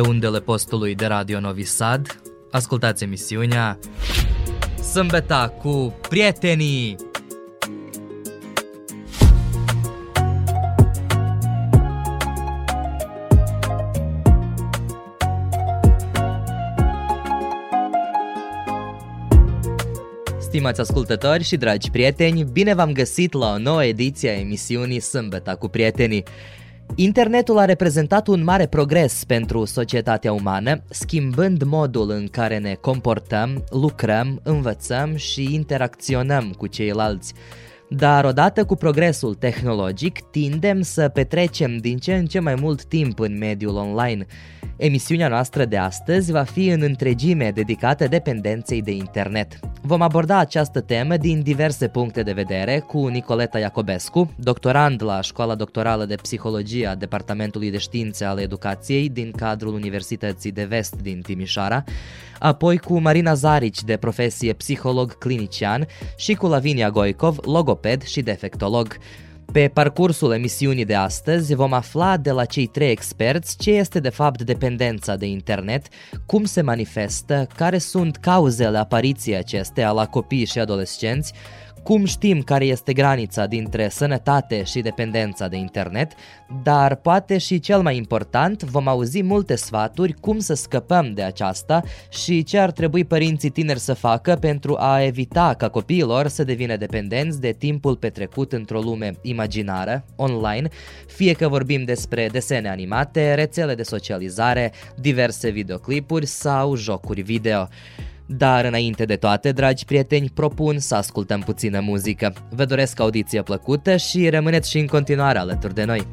Pe undele postului de Radio Novi Sad, ascultați emisiunea Sâmbeta cu prietenii! Stimați ascultători și dragi prieteni, bine v-am găsit la o nouă ediție a emisiunii Sâmbeta cu prietenii. Internetul a reprezentat un mare progres pentru societatea umană, schimbând modul în care ne comportăm, lucrăm, învățăm și interacționăm cu ceilalți. Dar odată cu progresul tehnologic, tindem să petrecem din ce în ce mai mult timp în mediul online. Emisiunea noastră de astăzi va fi în întregime dedicată dependenței de internet. Vom aborda această temă din diverse puncte de vedere cu Nicoleta Iacobescu, doctorand la Școala Doctorală de Psihologie a Departamentului de Științe ale Educației din cadrul Universității de Vest din Timișoara, apoi cu Marina Zarici de profesie psiholog clinician și cu Lavinia Goicov, logoped și defectolog. Pe parcursul emisiunii de astăzi vom afla de la cei trei experți ce este de fapt dependența de internet, cum se manifestă, care sunt cauzele apariției acesteia la copii și adolescenți, cum știm care este granița dintre sănătate și dependența de internet, dar poate și cel mai important, vom auzi multe sfaturi cum să scăpăm de aceasta și ce ar trebui părinții tineri să facă pentru a evita ca copiilor să devină dependenți de timpul petrecut într-o lume imaginară, online, fie că vorbim despre desene animate, rețele de socializare, diverse videoclipuri sau jocuri video. Dar înainte de toate, dragi prieteni, propun să ascultăm puțină muzică. Vă doresc audiție plăcută și rămâneți și în continuare alături de noi.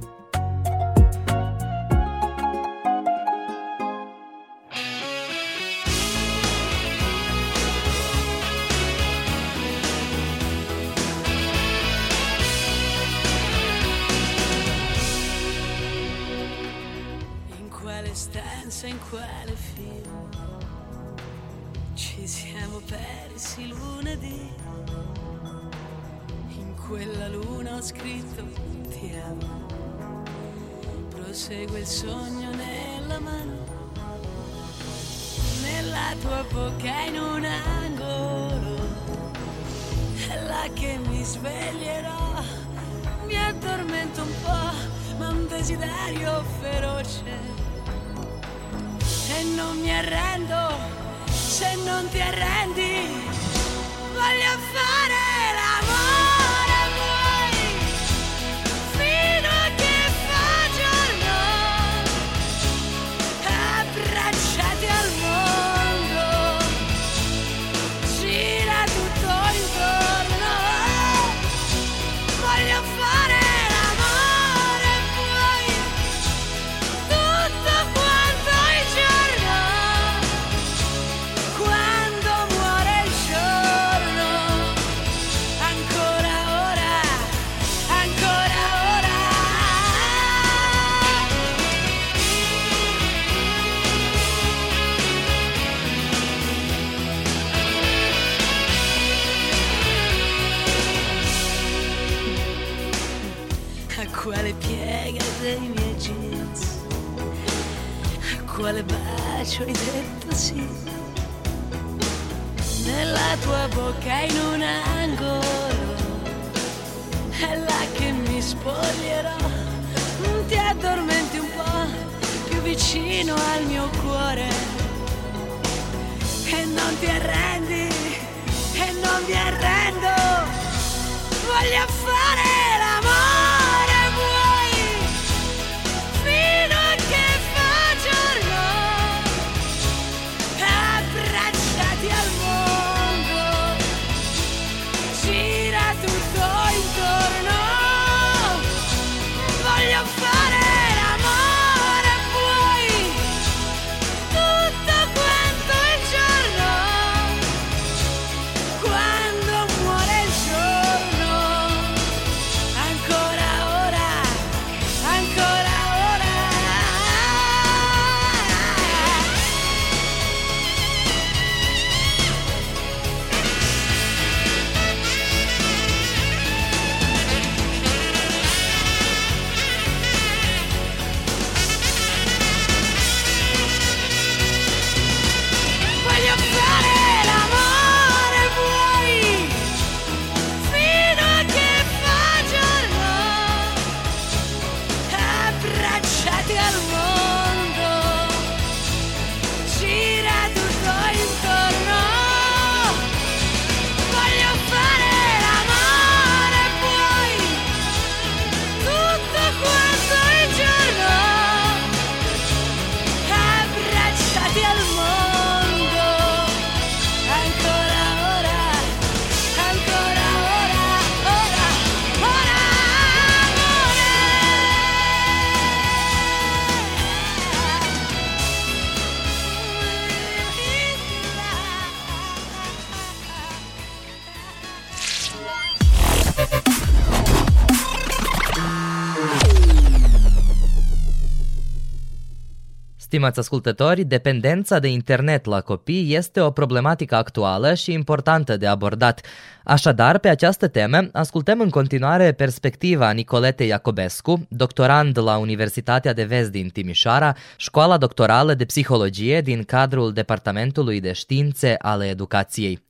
Stimați ascultători, dependența de internet la copii este o problematică actuală și importantă de abordat. Așadar, pe această temă, ascultăm în continuare perspectiva Nicolete Iacobescu, doctorand la Universitatea de Vest din Timișoara, școala doctorală de psihologie din cadrul Departamentului de Științe ale Educației.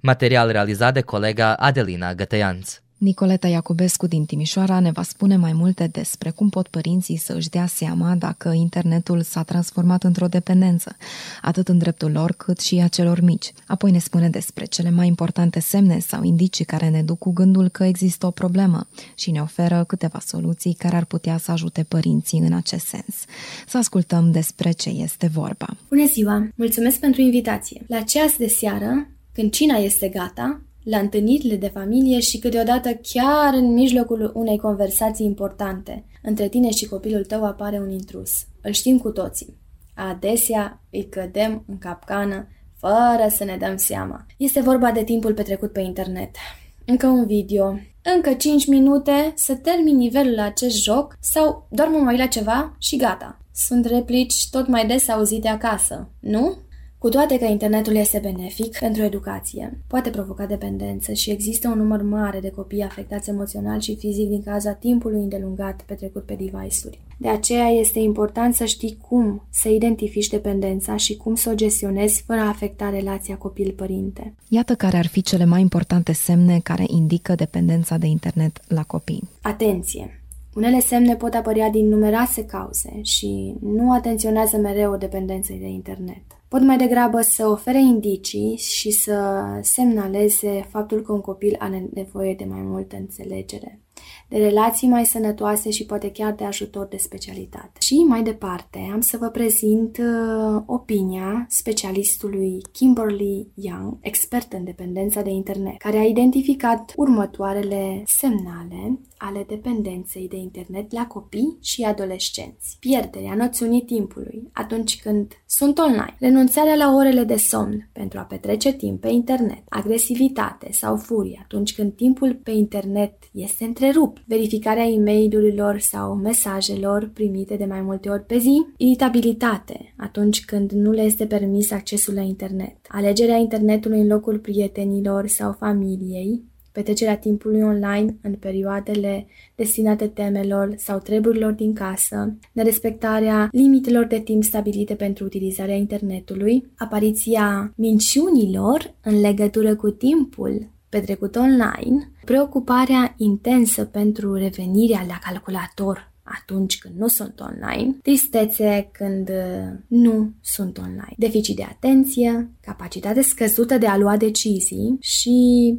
Material realizat de colega Adelina Gătăianț. Nicoleta Iacobescu din Timișoara ne va spune mai multe despre cum pot părinții să își dea seama dacă internetul s-a transformat într-o dependență, atât în dreptul lor cât și a celor mici. Apoi ne spune despre cele mai importante semne sau indicii care ne duc cu gândul că există o problemă și ne oferă câteva soluții care ar putea să ajute părinții în acest sens. Să ascultăm despre ce este vorba. Bună ziua! Mulțumesc pentru invitație! La ceas de seară, când cina este gata, la întâlnirile de familie și câteodată chiar în mijlocul unei conversații importante. Între tine și copilul tău apare un intrus. Îl știm cu toții. Adesea îi cădem în capcană fără să ne dăm seama. Este vorba de timpul petrecut pe internet. Încă un video, încă 5 minute să termin nivelul la acest joc sau doar mă mai la ceva și gata. Sunt replici tot mai des auzite acasă, nu? Cu toate că internetul este benefic pentru educație, poate provoca dependență și există un număr mare de copii afectați emoțional și fizic din cauza timpului îndelungat petrecut pe device-uri. De aceea este important să știi cum să identifici dependența și cum să o gestionezi fără a afecta relația copil-părinte. Iată care ar fi cele mai importante semne care indică dependența de internet la copii. Atenție! Unele semne pot apărea din numeroase cauze și nu atenționează mereu dependenței de internet. Pot mai degrabă să ofere indicii și să semnaleze faptul că un copil are nevoie de mai multă înțelegere de relații mai sănătoase și poate chiar de ajutor de specialitate. Și mai departe am să vă prezint uh, opinia specialistului Kimberly Young, expert în dependența de internet, care a identificat următoarele semnale ale dependenței de internet la copii și adolescenți. Pierderea noțiunii timpului atunci când sunt online, renunțarea la orele de somn pentru a petrece timp pe internet, agresivitate sau furie atunci când timpul pe internet este întrerupt, verificarea e mail sau mesajelor primite de mai multe ori pe zi, iritabilitate atunci când nu le este permis accesul la internet, alegerea internetului în locul prietenilor sau familiei, petrecerea timpului online în perioadele destinate temelor sau treburilor din casă, nerespectarea limitelor de timp stabilite pentru utilizarea internetului, apariția minciunilor în legătură cu timpul petrecut online, preocuparea intensă pentru revenirea la calculator atunci când nu sunt online, tristețe când uh, nu sunt online, deficit de atenție, capacitate scăzută de a lua decizii și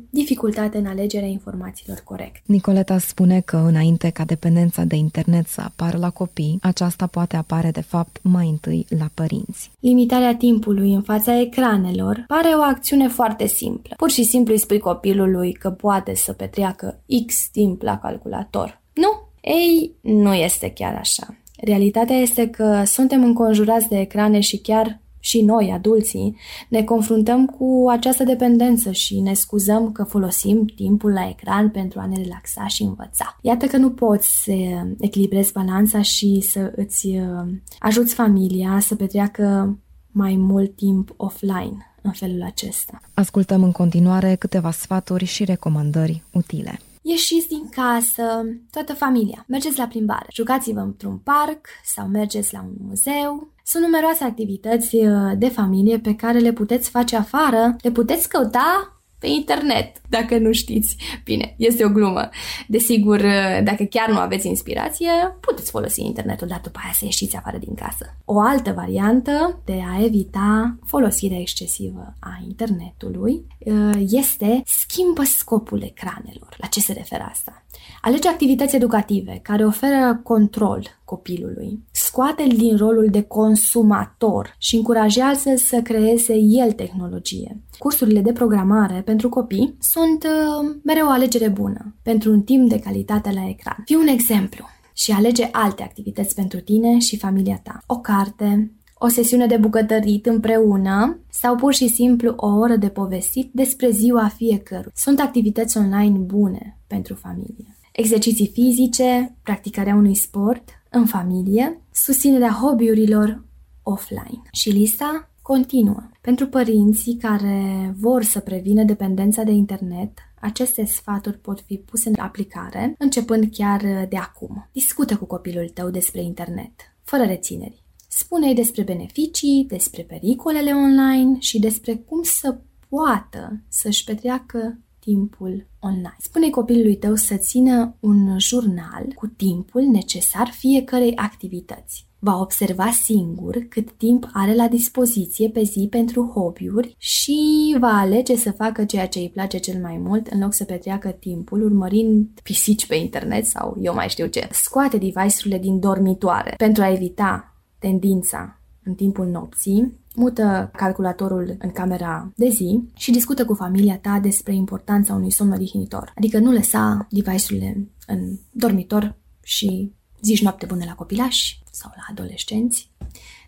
dificultate în alegerea informațiilor corecte. Nicoleta spune că înainte ca dependența de internet să apară la copii, aceasta poate apare de fapt mai întâi la părinți. Limitarea timpului în fața ecranelor pare o acțiune foarte simplă. Pur și simplu îi spui copilului că poate să petreacă X timp la calculator. Nu, ei, nu este chiar așa. Realitatea este că suntem înconjurați de ecrane și chiar și noi, adulții, ne confruntăm cu această dependență și ne scuzăm că folosim timpul la ecran pentru a ne relaxa și învăța. Iată că nu poți să echilibrezi balanța și să îți uh, ajuți familia să petreacă mai mult timp offline în felul acesta. Ascultăm în continuare câteva sfaturi și recomandări utile. Ieșiți din casă, toată familia, mergeți la plimbare, jucați-vă într-un parc sau mergeți la un muzeu. Sunt numeroase activități uh, de familie pe care le puteți face afară, le puteți căuta pe internet, dacă nu știți. Bine, este o glumă. Desigur, dacă chiar nu aveți inspirație, puteți folosi internetul, dar după aia să ieșiți afară din casă. O altă variantă de a evita folosirea excesivă a internetului uh, este schimbă scopul ecranelor. La ce se referă asta? Alege activități educative care oferă control copilului, scoate-l din rolul de consumator și încurajează să creeze el tehnologie. Cursurile de programare pentru copii sunt uh, mereu o alegere bună pentru un timp de calitate la ecran. Fii un exemplu și alege alte activități pentru tine și familia ta. O carte, o sesiune de bucătărit împreună sau pur și simplu o oră de povestit despre ziua fiecărui. Sunt activități online bune pentru familie. Exerciții fizice, practicarea unui sport în familie, susținerea hobby-urilor, offline. Și lista continuă. Pentru părinții care vor să prevină dependența de internet, aceste sfaturi pot fi puse în aplicare începând chiar de acum. Discută cu copilul tău despre internet, fără rețineri. Spune-i despre beneficii, despre pericolele online și despre cum să poată să-și petreacă timpul online. Spune copilului tău să țină un jurnal cu timpul necesar fiecărei activități. Va observa singur cât timp are la dispoziție pe zi pentru hobby-uri și va alege să facă ceea ce îi place cel mai mult în loc să petreacă timpul urmărind pisici pe internet sau eu mai știu ce. Scoate device-urile din dormitoare pentru a evita tendința în timpul nopții mută calculatorul în camera de zi și discută cu familia ta despre importanța unui somn odihnitor. Adică nu lăsa device-urile în dormitor și zici noapte bună la copilași sau la adolescenți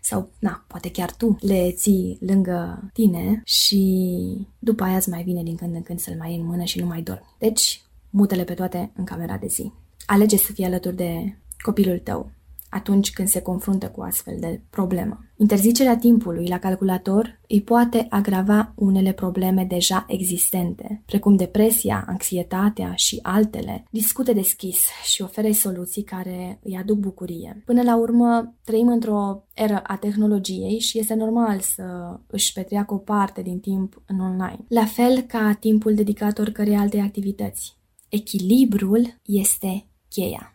sau, na, poate chiar tu le ții lângă tine și după aia îți mai vine din când în când să-l mai iei în mână și nu mai dormi. Deci, mutele pe toate în camera de zi. Alege să fii alături de copilul tău atunci când se confruntă cu astfel de problemă. Interzicerea timpului la calculator îi poate agrava unele probleme deja existente, precum depresia, anxietatea și altele. Discute deschis și ofere soluții care îi aduc bucurie. Până la urmă, trăim într-o eră a tehnologiei și este normal să își petreacă o parte din timp în online. La fel ca timpul dedicat oricărei alte activități. Echilibrul este cheia.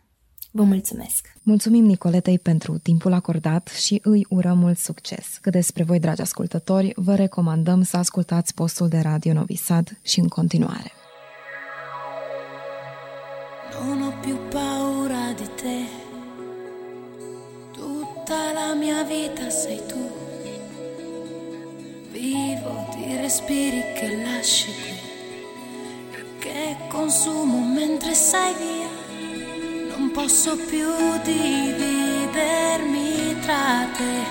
Vă mulțumesc! Mulțumim Nicoletei pentru timpul acordat și îi urăm mult succes. Cât despre voi, dragi ascultători, vă recomandăm să ascultați postul de Radio Novi Sad și în continuare. Non ho più paura di te Tutta la mia vita sei tu Vivo di respiri che lasci qui Che consumo mentre sei via Non posso più dividermi tra te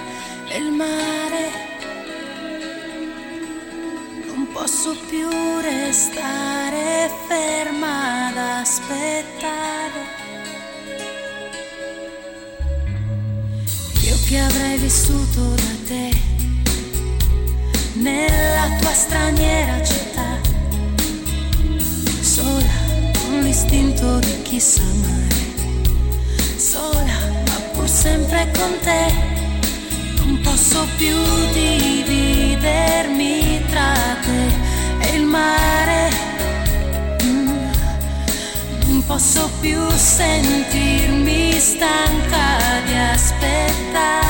e il mare. Non posso più restare ferma ad aspettare. Io che avrei vissuto da te nella tua straniera città, sola con l'istinto di chi sa mai sola, ma pur sempre con te. Non posso più dividermi tra te e il mare. Mm. Non posso più sentirmi stanca di aspettare.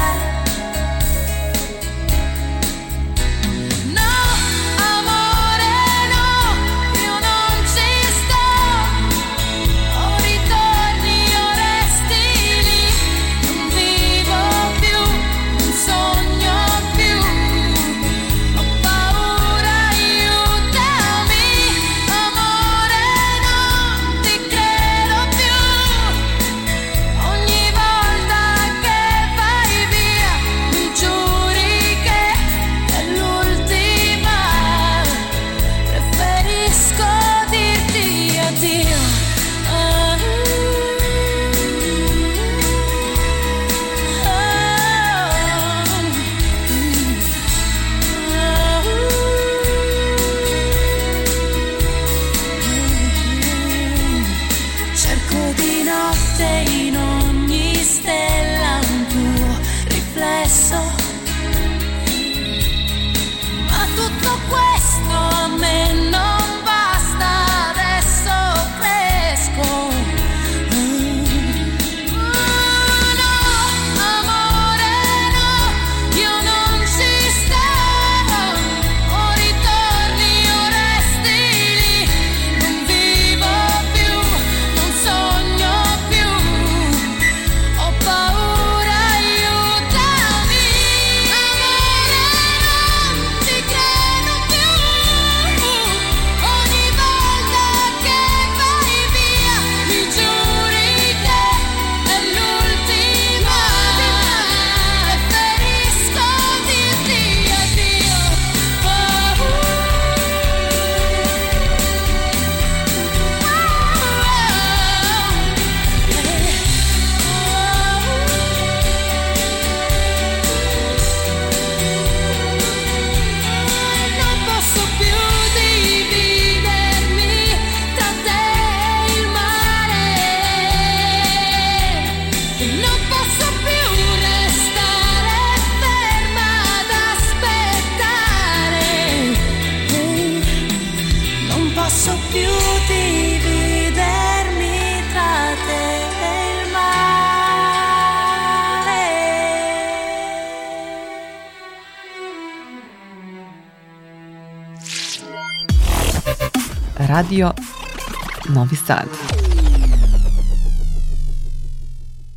Novi Sad.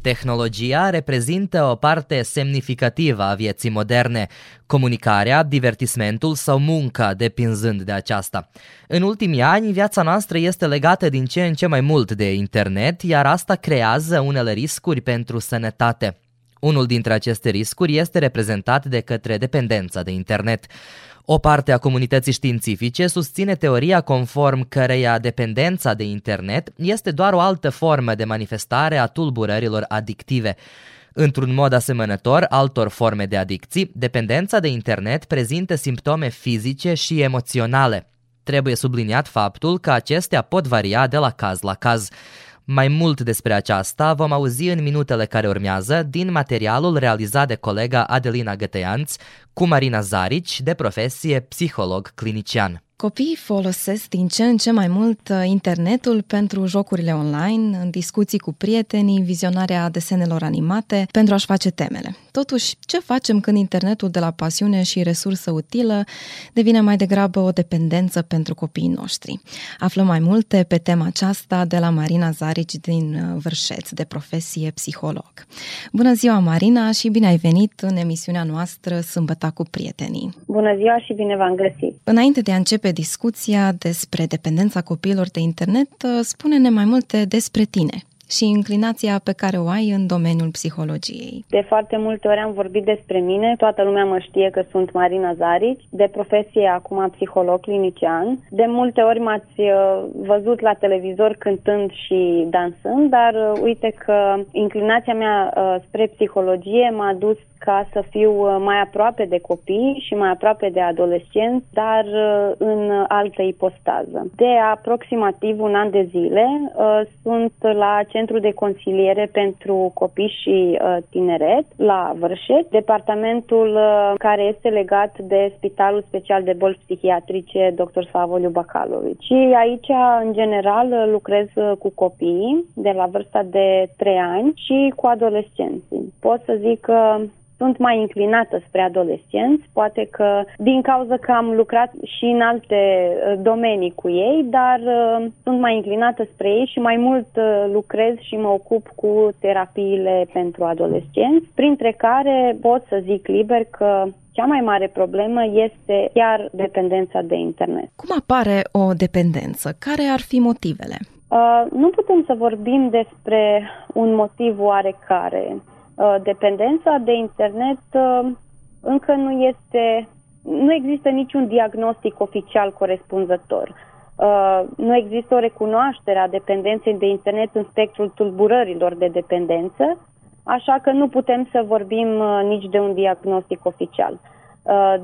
Tehnologia reprezintă o parte semnificativă a vieții moderne, comunicarea, divertismentul sau munca depinzând de aceasta. În ultimii ani, viața noastră este legată din ce în ce mai mult de internet, iar asta creează unele riscuri pentru sănătate. Unul dintre aceste riscuri este reprezentat de către dependența de internet. O parte a comunității științifice susține teoria conform căreia dependența de internet este doar o altă formă de manifestare a tulburărilor adictive. Într-un mod asemănător altor forme de adicții, dependența de internet prezintă simptome fizice și emoționale. Trebuie subliniat faptul că acestea pot varia de la caz la caz. Mai mult despre aceasta vom auzi în minutele care urmează din materialul realizat de colega Adelina Gătăianț cu Marina Zarici, de profesie psiholog clinician. Copiii folosesc din ce în ce mai mult uh, internetul pentru jocurile online, în discuții cu prietenii, vizionarea desenelor animate, pentru a-și face temele. Totuși, ce facem când internetul de la pasiune și resursă utilă devine mai degrabă o dependență pentru copiii noștri? Aflăm mai multe pe tema aceasta de la Marina Zarici din uh, Vârșeț, de profesie psiholog. Bună ziua, Marina, și bine ai venit în emisiunea noastră Sâmbăta cu prietenii. Bună ziua și bine v-am găsit! Înainte de a începe discuția despre dependența copiilor de internet, uh, spune-ne mai multe despre tine și inclinația pe care o ai în domeniul psihologiei. De foarte multe ori am vorbit despre mine, toată lumea mă știe că sunt Marina Zarici, de profesie acum psiholog clinician. De multe ori m-ați uh, văzut la televizor cântând și dansând, dar uh, uite că inclinația mea spre psihologie m-a dus ca să fiu uh, mai aproape de copii și mai aproape de adolescenți, dar uh, în altă ipostază. De aproximativ un an de zile uh, sunt la Centrul de Consiliere pentru Copii și Tineret la Vârșet, departamentul care este legat de Spitalul Special de Boli Psihiatrice Dr. Savoliu Bacalovici. Și aici, în general, lucrez cu copii de la vârsta de 3 ani și cu adolescenții. Pot să zic că sunt mai inclinată spre adolescenți, poate că din cauza că am lucrat și în alte uh, domenii cu ei, dar uh, sunt mai inclinată spre ei și mai mult uh, lucrez și mă ocup cu terapiile pentru adolescenți, printre care pot să zic liber că cea mai mare problemă este chiar dependența de internet. Cum apare o dependență? Care ar fi motivele? Uh, nu putem să vorbim despre un motiv oarecare. Uh, dependența de internet uh, încă nu este, nu există niciun diagnostic oficial corespunzător. Uh, nu există o recunoaștere a dependenței de internet în spectrul tulburărilor de dependență, așa că nu putem să vorbim nici de un diagnostic oficial.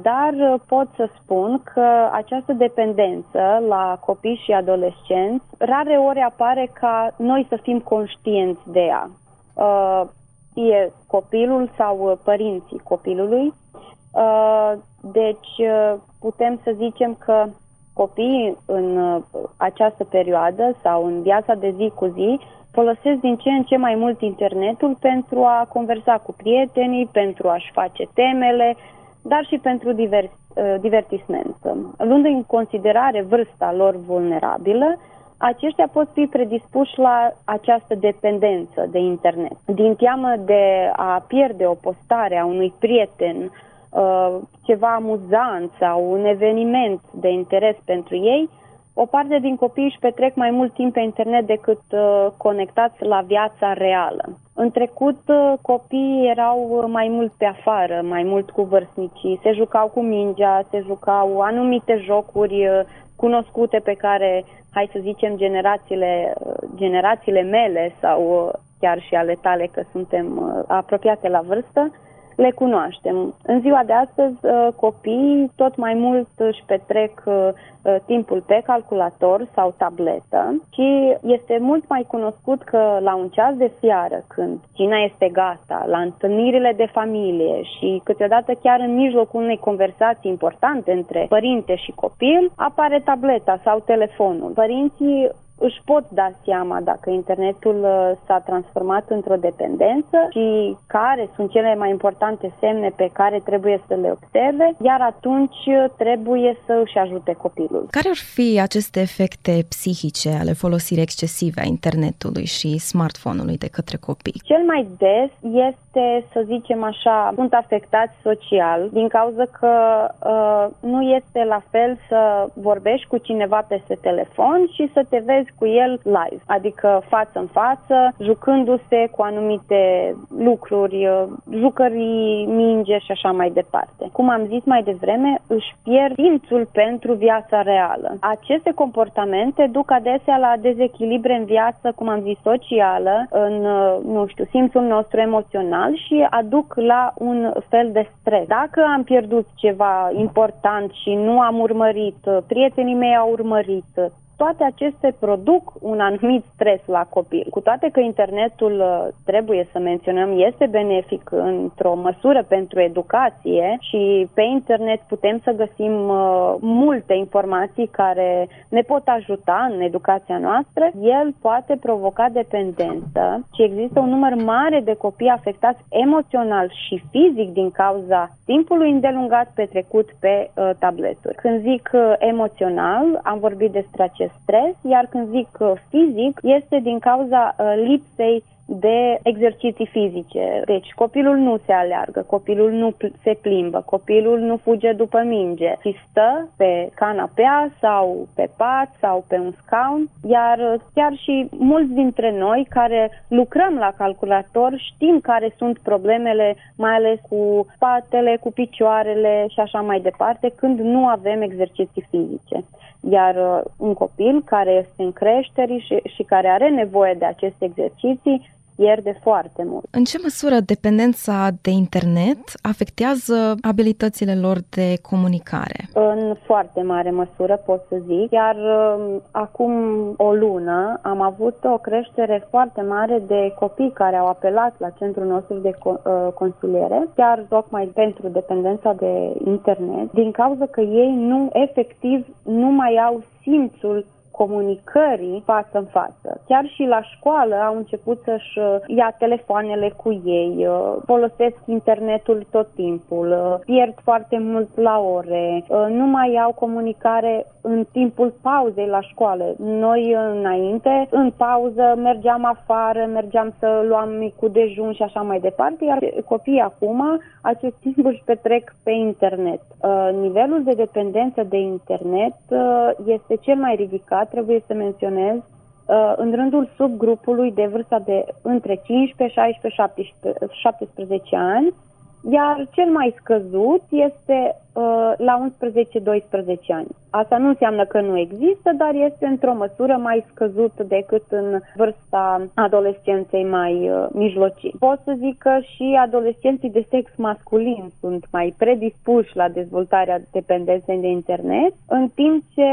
Dar pot să spun că această dependență la copii și adolescenți rare ori apare ca noi să fim conștienți de ea fie copilul sau uh, părinții copilului. Uh, deci uh, putem să zicem că copiii în această perioadă sau în viața de zi cu zi folosesc din ce în ce mai mult internetul pentru a conversa cu prietenii, pentru a-și face temele, dar și pentru divers, divertisment. Luând în considerare vârsta lor vulnerabilă, aceștia pot fi predispuși la această dependență de internet. Din teamă de a pierde o postare a unui prieten, uh, ceva amuzant sau un eveniment de interes pentru ei, o parte din copii își petrec mai mult timp pe internet decât uh, conectați la viața reală. În trecut, uh, copiii erau mai mult pe afară, mai mult cu vârstnicii, se jucau cu mingea, se jucau anumite jocuri cunoscute pe care hai să zicem, generațiile, generațiile mele sau chiar și ale tale, că suntem uh, apropiate la vârstă, le cunoaștem. În ziua de astăzi, uh, copiii tot mai mult își petrec uh, timpul pe calculator sau tabletă și este mult mai cunoscut că la un ceas de seară, când cina este gata, la întâlnirile de familie și câteodată chiar în mijlocul unei conversații importante între părinte și copil, apare tableta sau telefonul. Părinții își pot da seama dacă internetul uh, s-a transformat într-o dependență și care sunt cele mai importante semne pe care trebuie să le observe, iar atunci uh, trebuie să își ajute copilul. Care ar fi aceste efecte psihice ale folosirii excesive a internetului și smartphone-ului de către copii? Cel mai des este, să zicem așa, sunt afectați social din cauza că uh, nu este la fel să vorbești cu cineva peste telefon și să te vezi cu el live, adică față în față, jucându-se cu anumite lucruri, uh, jucării, minge și așa mai departe. Cum am zis mai devreme, își pierd simțul pentru viața reală. Aceste comportamente duc adesea la dezechilibre în viață, cum am zis, socială, în, uh, nu știu, simțul nostru emoțional și aduc la un fel de stres. Dacă am pierdut ceva important și nu am urmărit, uh, prietenii mei au urmărit, toate acestea produc un anumit stres la copil. Cu toate că internetul, uh, trebuie să menționăm, este benefic într-o măsură pentru educație și pe internet putem să găsim uh, multe informații care ne pot ajuta în educația noastră, el poate provoca dependență și există un număr mare de copii afectați emoțional și fizic din cauza timpului îndelungat petrecut pe uh, tableturi. Când zic uh, emoțional, am vorbit despre acest stres, iar când zic uh, fizic, este din cauza uh, lipsei de exerciții fizice. Deci copilul nu se aleargă, copilul nu se plimbă, copilul nu fuge după minge, ci stă pe canapea sau pe pat sau pe un scaun, iar chiar și mulți dintre noi care lucrăm la calculator știm care sunt problemele, mai ales cu spatele, cu picioarele și așa mai departe, când nu avem exerciții fizice. Iar uh, un copil care este în creștere și, și care are nevoie de aceste exerciții pierde foarte mult. În ce măsură dependența de internet afectează abilitățile lor de comunicare? În foarte mare măsură, pot să zic. Iar um, acum o lună am avut o creștere foarte mare de copii care au apelat la centrul nostru de uh, consiliere, chiar tocmai pentru dependența de internet, din cauza că ei nu, efectiv, nu mai au simțul comunicării față în față. Chiar și la școală au început să-și uh, ia telefoanele cu ei, uh, folosesc internetul tot timpul, uh, pierd foarte mult la ore, nu mai au comunicare în timpul pauzei la școală. Noi înainte, în pauză, mergeam afară, mergeam să luam micul dejun și așa mai departe, iar copiii acum acest timp își petrec pe internet. Nivelul de dependență de internet este cel mai ridicat trebuie să menționez uh, în rândul subgrupului de vârsta de între 15, 16, 17, 17 ani, iar cel mai scăzut este uh, la 11-12 ani. Asta nu înseamnă că nu există, dar este într-o măsură mai scăzut decât în vârsta adolescenței mai uh, mijlocii. Pot să zic că și adolescenții de sex masculin sunt mai predispuși la dezvoltarea dependenței de internet, în timp ce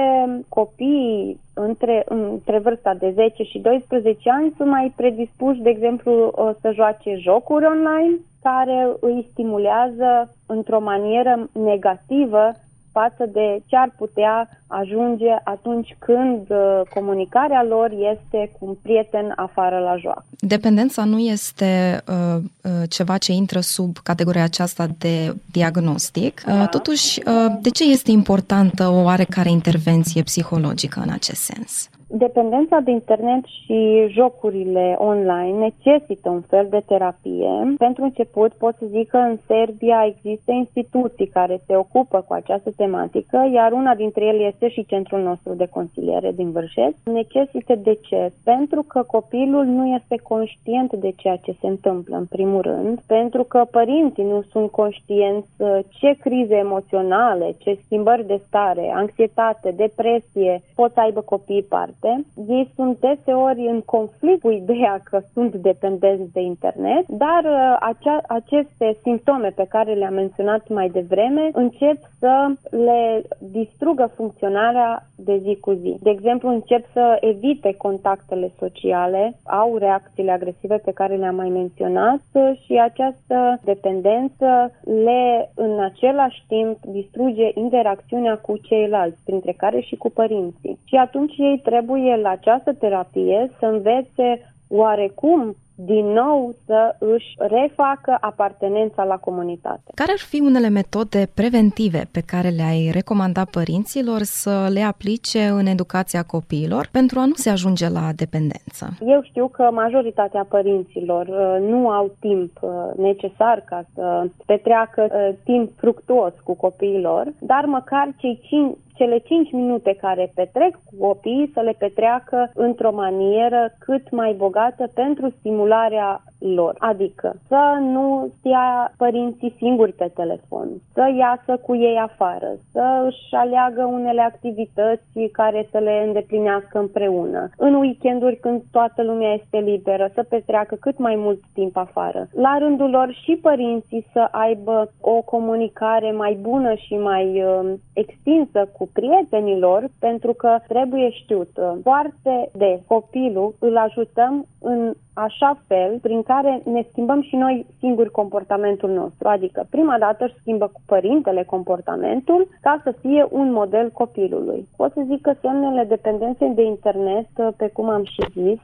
copiii între, între vârsta de 10 și 12 ani sunt mai predispuși, de exemplu, uh, să joace jocuri online care îi stimulează într-o manieră negativă față de ce ar putea ajunge atunci când uh, comunicarea lor este cu un prieten afară la joacă. Dependența nu este uh, uh, ceva ce intră sub categoria aceasta de diagnostic. Uh, da. Totuși, uh, de ce este importantă o oarecare intervenție psihologică în acest sens? Dependența de internet și jocurile online necesită un fel de terapie. Pentru început pot să zic că în Serbia există instituții care se ocupă cu această tematică, iar una dintre ele este și centrul nostru de consiliere din Vârșet. Necesită de ce? Pentru că copilul nu este conștient de ceea ce se întâmplă în primul rând, pentru că părinții nu sunt conștienți uh, ce crize emoționale, ce schimbări de stare, anxietate, depresie pot să aibă copiii parte departe. Ei sunt deseori în conflict cu ideea că sunt dependenți de internet, dar uh, acea, aceste simptome pe care le-am menționat mai devreme încep să le distrugă funcționarea de zi cu zi. De exemplu, încep să evite contactele sociale, au reacțiile agresive pe care le-am mai menționat și această dependență le, în același timp, distruge interacțiunea cu ceilalți, printre care și cu părinții. Și atunci ei trebuie trebuie la această terapie să învețe oarecum din nou să își refacă apartenența la comunitate. Care ar fi unele metode preventive pe care le-ai recomanda părinților să le aplice în educația copiilor pentru a nu se ajunge la dependență? Eu știu că majoritatea părinților uh, nu au timp uh, necesar ca să petreacă uh, timp fructuos cu copiilor, dar măcar cei 5, cele 5 minute care petrec cu copiii să le petreacă într-o manieră cât mai bogată pentru stimularea lor. Adică să nu stea părinții singuri pe telefon, să iasă cu ei afară, să își aleagă unele activități care să le îndeplinească împreună. În weekenduri când toată lumea este liberă, să petreacă cât mai mult timp afară. La rândul lor și părinții să aibă o comunicare mai bună și mai uh, extinsă cu prietenii lor, pentru că trebuie știut, uh, foarte de copilul îl ajutăm în așa fel prin care ne schimbăm și noi singuri comportamentul nostru. Adică prima dată își schimbă cu părintele comportamentul ca să fie un model copilului. Pot să zic că semnele dependenței de internet, pe cum am și zis,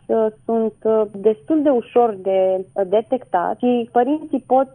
sunt destul de ușor de detectat și părinții pot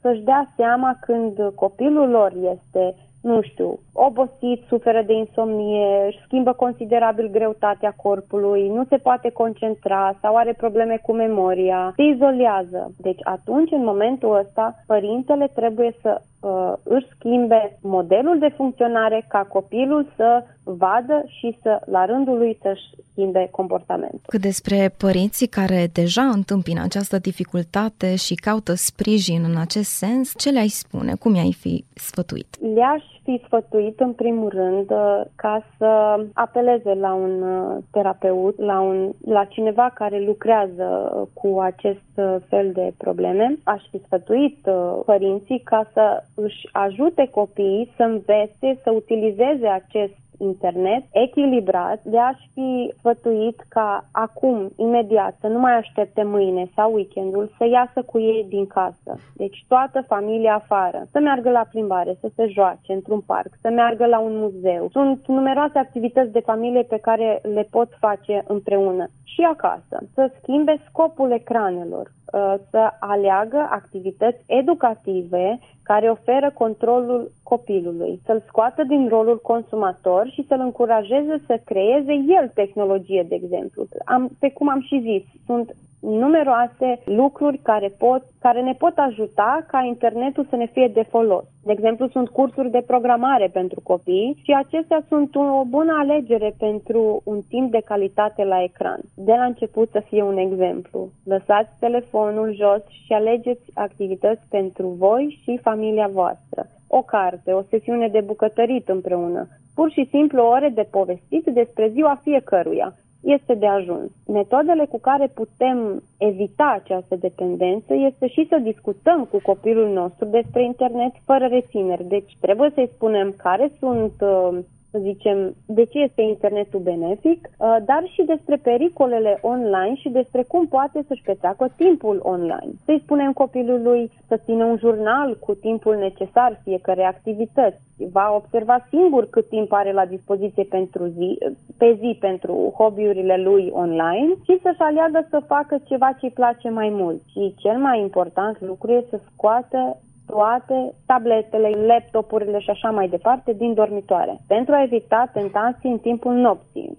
să-și dea seama când copilul lor este nu știu, obosit, suferă de insomnie, își schimbă considerabil greutatea corpului, nu se poate concentra sau are probleme cu memoria, se izolează. Deci atunci, în momentul ăsta, părintele trebuie să uh, își schimbe modelul de funcționare ca copilul să vadă și să, la rândul lui, să-și schimbe comportamentul. Cât despre părinții care deja întâmpină această dificultate și caută sprijin în acest sens, ce le-ai spune? Cum i-ai fi sfătuit? Le-aș fi sfătuit, în primul rând, uh, ca să apeleze la un uh, terapeut, la, un, la cineva care lucrează cu acest uh, fel de probleme. Aș fi sfătuit părinții ca să își ajute copiii să învețe, să utilizeze acest internet echilibrat, de a fi sfătuit ca acum, imediat, să nu mai aștepte mâine sau weekendul, să iasă cu ei din casă. Deci toată familia afară, să meargă la plimbare, să se joace într-un parc, să meargă la un muzeu. Sunt numeroase activități de familie pe care le pot face împreună și acasă. Să schimbe scopul ecranelor, uh, să aleagă activități educative care oferă controlul copilului, să-l scoată din rolul consumator și să-l încurajeze să creeze el tehnologie, de exemplu. Am, pe cum am și zis, sunt numeroase lucruri care, pot, care ne pot ajuta ca internetul să ne fie de folos. De exemplu, sunt cursuri de programare pentru copii și acestea sunt o bună alegere pentru un timp de calitate la ecran. De la început să fie un exemplu. Lăsați telefonul jos și alegeți activități pentru voi și familia voastră. O carte, o sesiune de bucătărit împreună, pur și simplu ore de povestit despre ziua fiecăruia este de ajuns. Metodele cu care putem evita această dependență este și să discutăm cu copilul nostru despre internet fără rețineri. Deci trebuie să-i spunem care sunt uh, să zicem, de ce este internetul benefic, uh, dar și despre pericolele online și despre cum poate să-și petreacă timpul online. Să-i spunem copilului să țină un jurnal cu timpul necesar fiecare activități. Va observa singur cât timp are la dispoziție pentru zi, pe zi pentru hobby-urile lui online și să-și aleagă să facă ceva ce îi place mai mult. Și cel mai important lucru este să scoată toate tabletele, laptopurile și așa mai departe din dormitoare, pentru a evita tentații în timpul nopții.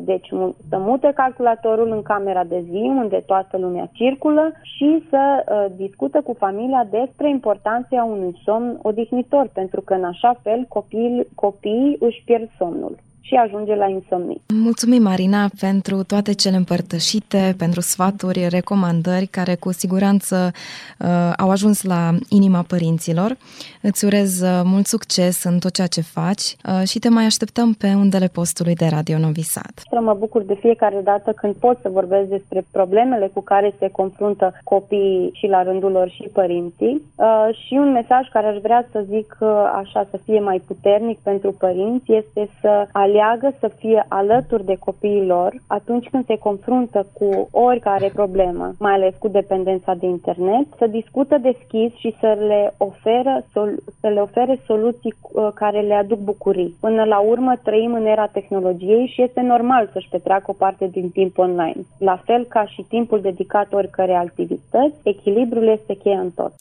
Deci să mute calculatorul în camera de zi, unde toată lumea circulă și să uh, discută cu familia despre importanța unui somn odihnitor, pentru că în așa fel copiii, copiii își pierd somnul și ajunge la insomnie. Mulțumim, Marina, pentru toate cele împărtășite, pentru sfaturi, recomandări care cu siguranță uh, au ajuns la inima părinților. Îți urez uh, mult succes în tot ceea ce faci uh, și te mai așteptăm pe undele postului de Radio Novi Sad. Mă bucur de fiecare dată când pot să vorbesc despre problemele cu care se confruntă copiii și la rândul lor și părinții. Uh, și un mesaj care aș vrea să zic uh, așa să fie mai puternic pentru părinți este să aleagă să fie alături de copiii lor atunci când se confruntă cu oricare problemă, mai ales cu dependența de internet, să discută deschis și să le oferă, să le ofere soluții uh, care le aduc bucurii. Până la urmă trăim în era tehnologiei și este normal să-și petreacă o parte din timp online. La fel ca și timpul dedicat oricărei activități, echilibrul este cheia în tot.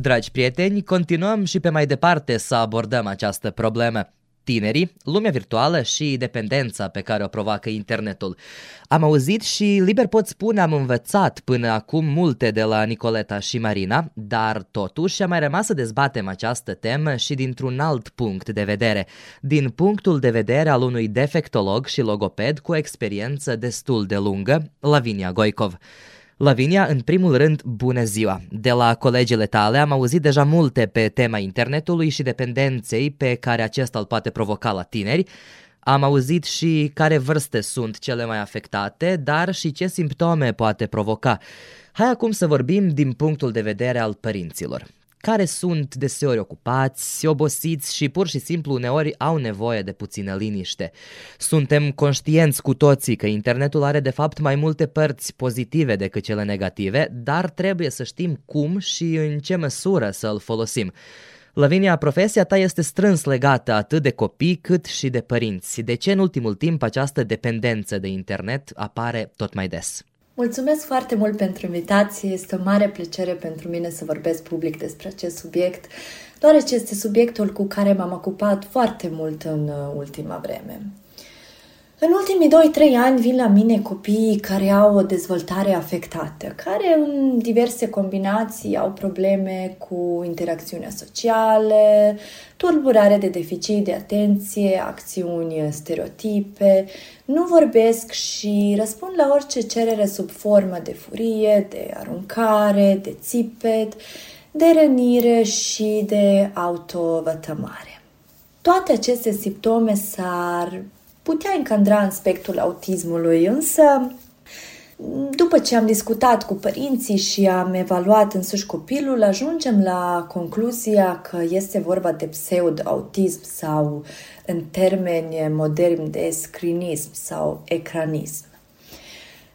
Dragi prieteni, continuăm și pe mai departe să abordăm această problemă. tinerii, lumea virtuală și dependența pe care o provoacă internetul. Am auzit și, liber pot spune, am învățat până acum multe de la Nicoleta și Marina, dar totuși a mai rămas să dezbatem această temă și dintr-un alt punct de vedere, din punctul de vedere al unui defectolog și logoped cu o experiență destul de lungă, Lavinia Goicov. Lavinia, în primul rând, bună ziua! De la colegele tale am auzit deja multe pe tema internetului și dependenței pe care acesta îl poate provoca la tineri. Am auzit și care vârste sunt cele mai afectate, dar și ce simptome poate provoca. Hai acum să vorbim din punctul de vedere al părinților care sunt deseori ocupați, obosiți și pur și simplu uneori au nevoie de puțină liniște. Suntem conștienți cu toții că internetul are de fapt mai multe părți pozitive decât cele negative, dar trebuie să știm cum și în ce măsură să îl folosim. Lavinia, profesia ta este strâns legată atât de copii cât și de părinți. De ce în ultimul timp această dependență de internet apare tot mai des? Mulțumesc foarte mult pentru invitație. Este o mare plăcere pentru mine să vorbesc public despre acest subiect, deoarece este subiectul cu care m-am ocupat foarte mult în uh, ultima vreme. În ultimii 2-3 ani vin la mine copii care au o dezvoltare afectată, care în diverse combinații au probleme cu interacțiunea sociale, tulburare de deficit de atenție, acțiuni stereotipe, nu vorbesc și răspund la orice cerere sub formă de furie, de aruncare, de țipet, de rănire și de autovătămare. Toate aceste simptome s-ar putea încadra în spectrul autismului, însă după ce am discutat cu părinții și am evaluat însuși copilul, ajungem la concluzia că este vorba de pseudo-autism sau în termeni moderni de scrinism sau ecranism.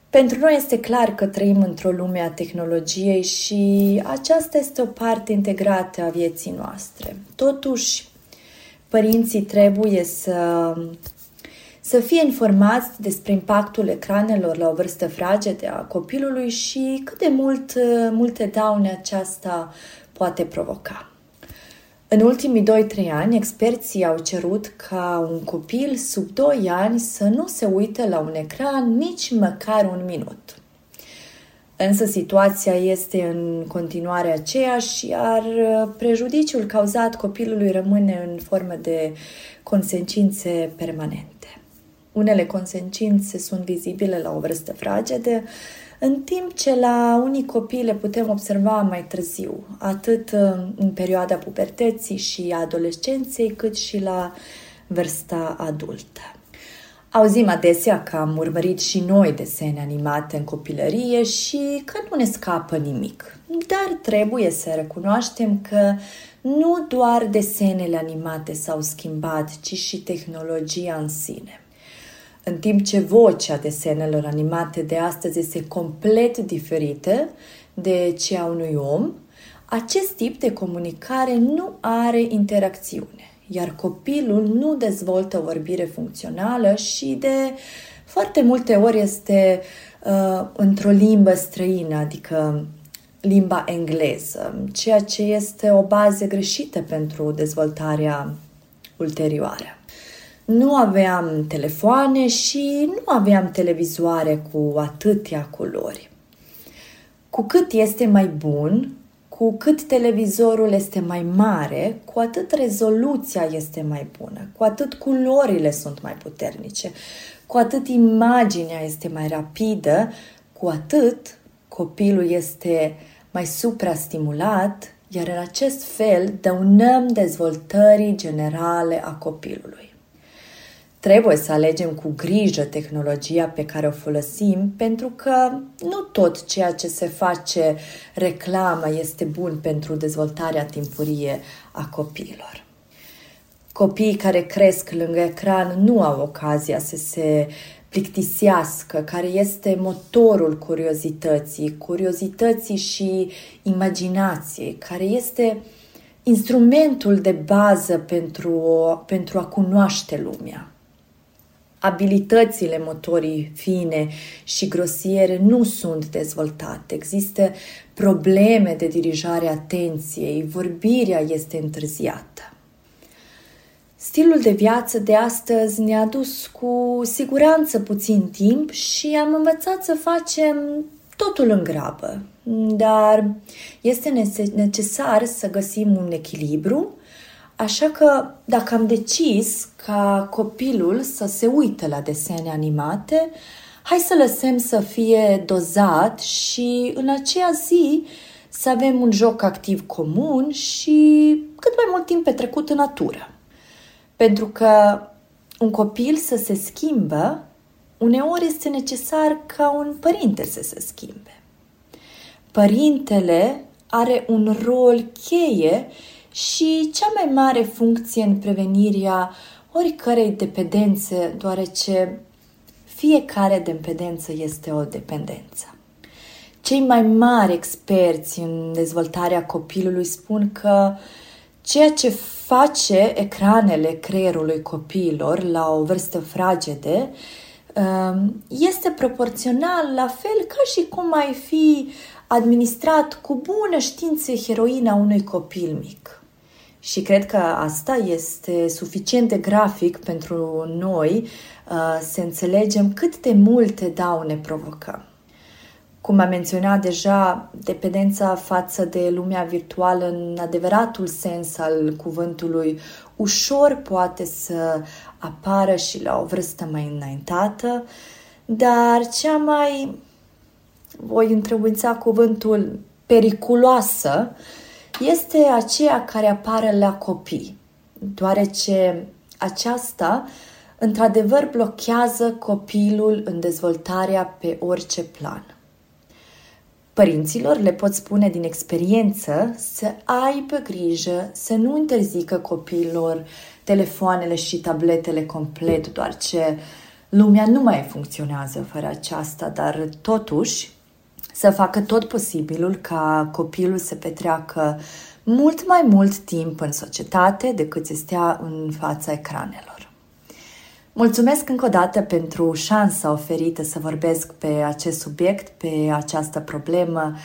Pentru noi este clar că trăim într-o lume a tehnologiei și aceasta este o parte integrată a vieții noastre. Totuși, părinții trebuie să să fie informați despre impactul ecranelor la o vârstă fragedă a copilului și cât de mult, multe daune aceasta poate provoca. În ultimii 2-3 ani, experții au cerut ca un copil sub 2 ani să nu se uite la un ecran nici măcar un minut. Însă situația este în continuare aceeași, iar prejudiciul cauzat copilului rămâne în formă de consecințe permanente. Unele consecințe sunt vizibile la o vârstă fragedă, în timp ce la unii copii le putem observa mai târziu, atât în perioada pubertății și adolescenței, cât și la vârsta adultă. Auzim adesea că am urmărit și noi desene animate în copilărie și că nu ne scapă nimic. Dar trebuie să recunoaștem că nu doar desenele animate s-au schimbat, ci și tehnologia în sine în timp ce vocea desenelor animate de astăzi este complet diferită de cea a unui om, acest tip de comunicare nu are interacțiune, iar copilul nu dezvoltă o vorbire funcțională și de foarte multe ori este uh, într-o limbă străină, adică limba engleză, ceea ce este o bază greșită pentru dezvoltarea ulterioară. Nu aveam telefoane și nu aveam televizoare cu atâtea culori. Cu cât este mai bun, cu cât televizorul este mai mare, cu atât rezoluția este mai bună, cu atât culorile sunt mai puternice, cu atât imaginea este mai rapidă, cu atât copilul este mai suprastimulat, iar în acest fel dăunăm dezvoltării generale a copilului. Trebuie să alegem cu grijă tehnologia pe care o folosim, pentru că nu tot ceea ce se face reclamă este bun pentru dezvoltarea timpurie a copiilor. Copiii care cresc lângă ecran nu au ocazia să se plictisească, care este motorul curiozității, curiozității și imaginației, care este instrumentul de bază pentru, pentru a cunoaște lumea abilitățile motorii fine și grosiere nu sunt dezvoltate. Există probleme de dirijare atenției, vorbirea este întârziată. Stilul de viață de astăzi ne-a dus cu siguranță puțin timp și am învățat să facem totul în grabă. Dar este necesar să găsim un echilibru, așa că dacă am decis ca copilul să se uite la desene animate, hai să lăsăm să fie dozat și în aceea zi să avem un joc activ comun și cât mai mult timp petrecut în natură. Pentru că un copil să se schimbă, uneori este necesar ca un părinte să se schimbe. Părintele are un rol cheie și cea mai mare funcție în prevenirea oricărei dependențe, deoarece fiecare dependență este o dependență. Cei mai mari experți în dezvoltarea copilului spun că ceea ce face ecranele creierului copiilor la o vârstă fragede um, este proporțional la fel ca și cum ai fi administrat cu bună știință heroina unui copil mic. Și cred că asta este suficient de grafic pentru noi uh, să înțelegem cât de multe daune provocăm. Cum am menționat deja, dependența față de lumea virtuală în adevăratul sens al cuvântului ușor poate să apară și la o vârstă mai înaintată, dar cea mai, voi întrebuința cuvântul periculoasă, este aceea care apare la copii, deoarece aceasta într-adevăr blochează copilul în dezvoltarea pe orice plan. Părinților le pot spune din experiență să aibă grijă să nu interzică copiilor telefoanele și tabletele complet, doar ce lumea nu mai funcționează fără aceasta, dar totuși să facă tot posibilul ca copilul să petreacă mult mai mult timp în societate decât să stea în fața ecranelor. Mulțumesc încă o dată pentru șansa oferită să vorbesc pe acest subiect, pe această problemă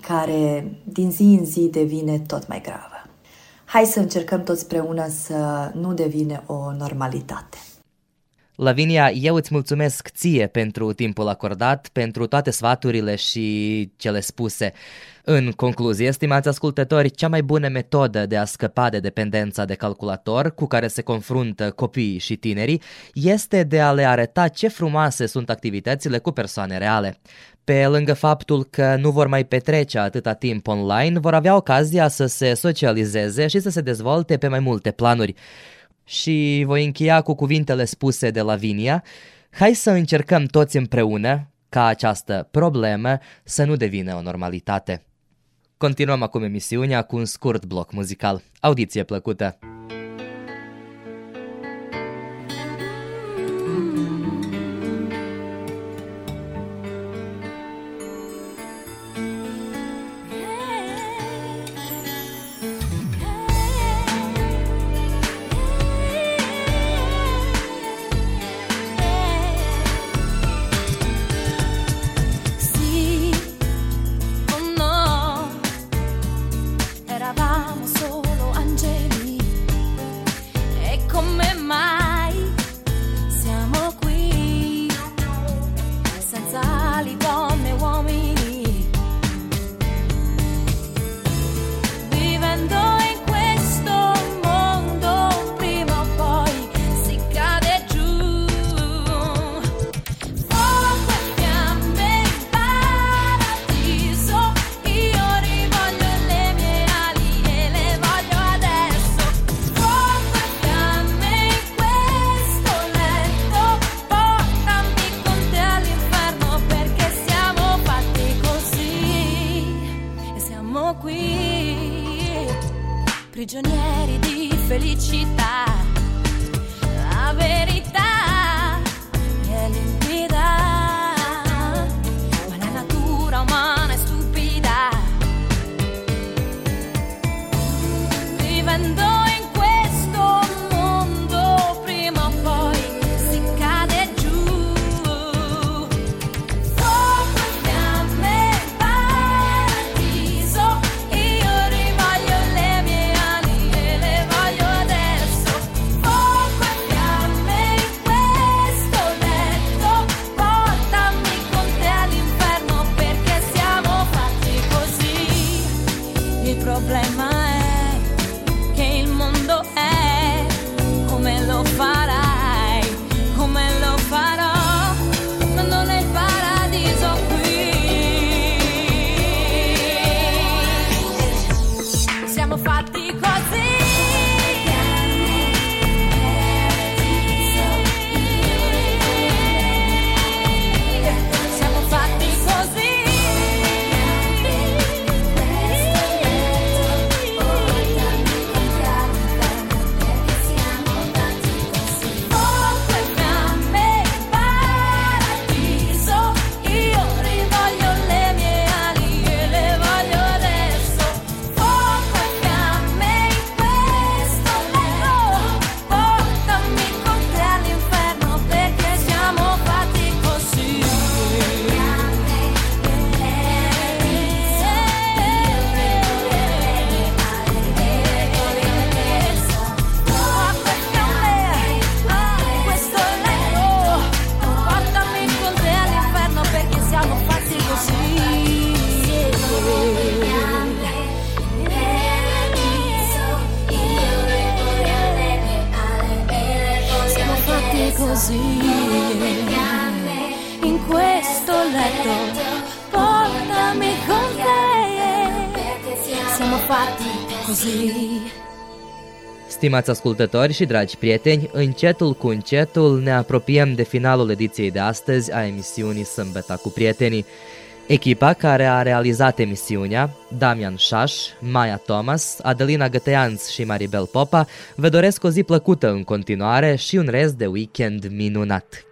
care din zi în zi devine tot mai gravă. Hai să încercăm toți împreună să nu devine o normalitate. Lavinia, eu îți mulțumesc ție pentru timpul acordat, pentru toate sfaturile și cele spuse. În concluzie, stimați ascultători, cea mai bună metodă de a scăpa de dependența de calculator cu care se confruntă copiii și tinerii este de a le arăta ce frumoase sunt activitățile cu persoane reale. Pe lângă faptul că nu vor mai petrece atâta timp online, vor avea ocazia să se socializeze și să se dezvolte pe mai multe planuri. Și voi încheia cu cuvintele spuse de Lavinia, hai să încercăm toți împreună ca această problemă să nu devină o normalitate. Continuăm acum emisiunea cu un scurt bloc muzical. Audiție plăcută! Stimați ascultători și dragi prieteni, încetul cu încetul ne apropiem de finalul ediției de astăzi a emisiunii Sâmbeta cu prietenii. Echipa care a realizat emisiunea, Damian Șaș, Maia Thomas, Adelina Găteanț și Maribel Popa, vă doresc o zi plăcută în continuare și un rest de weekend minunat.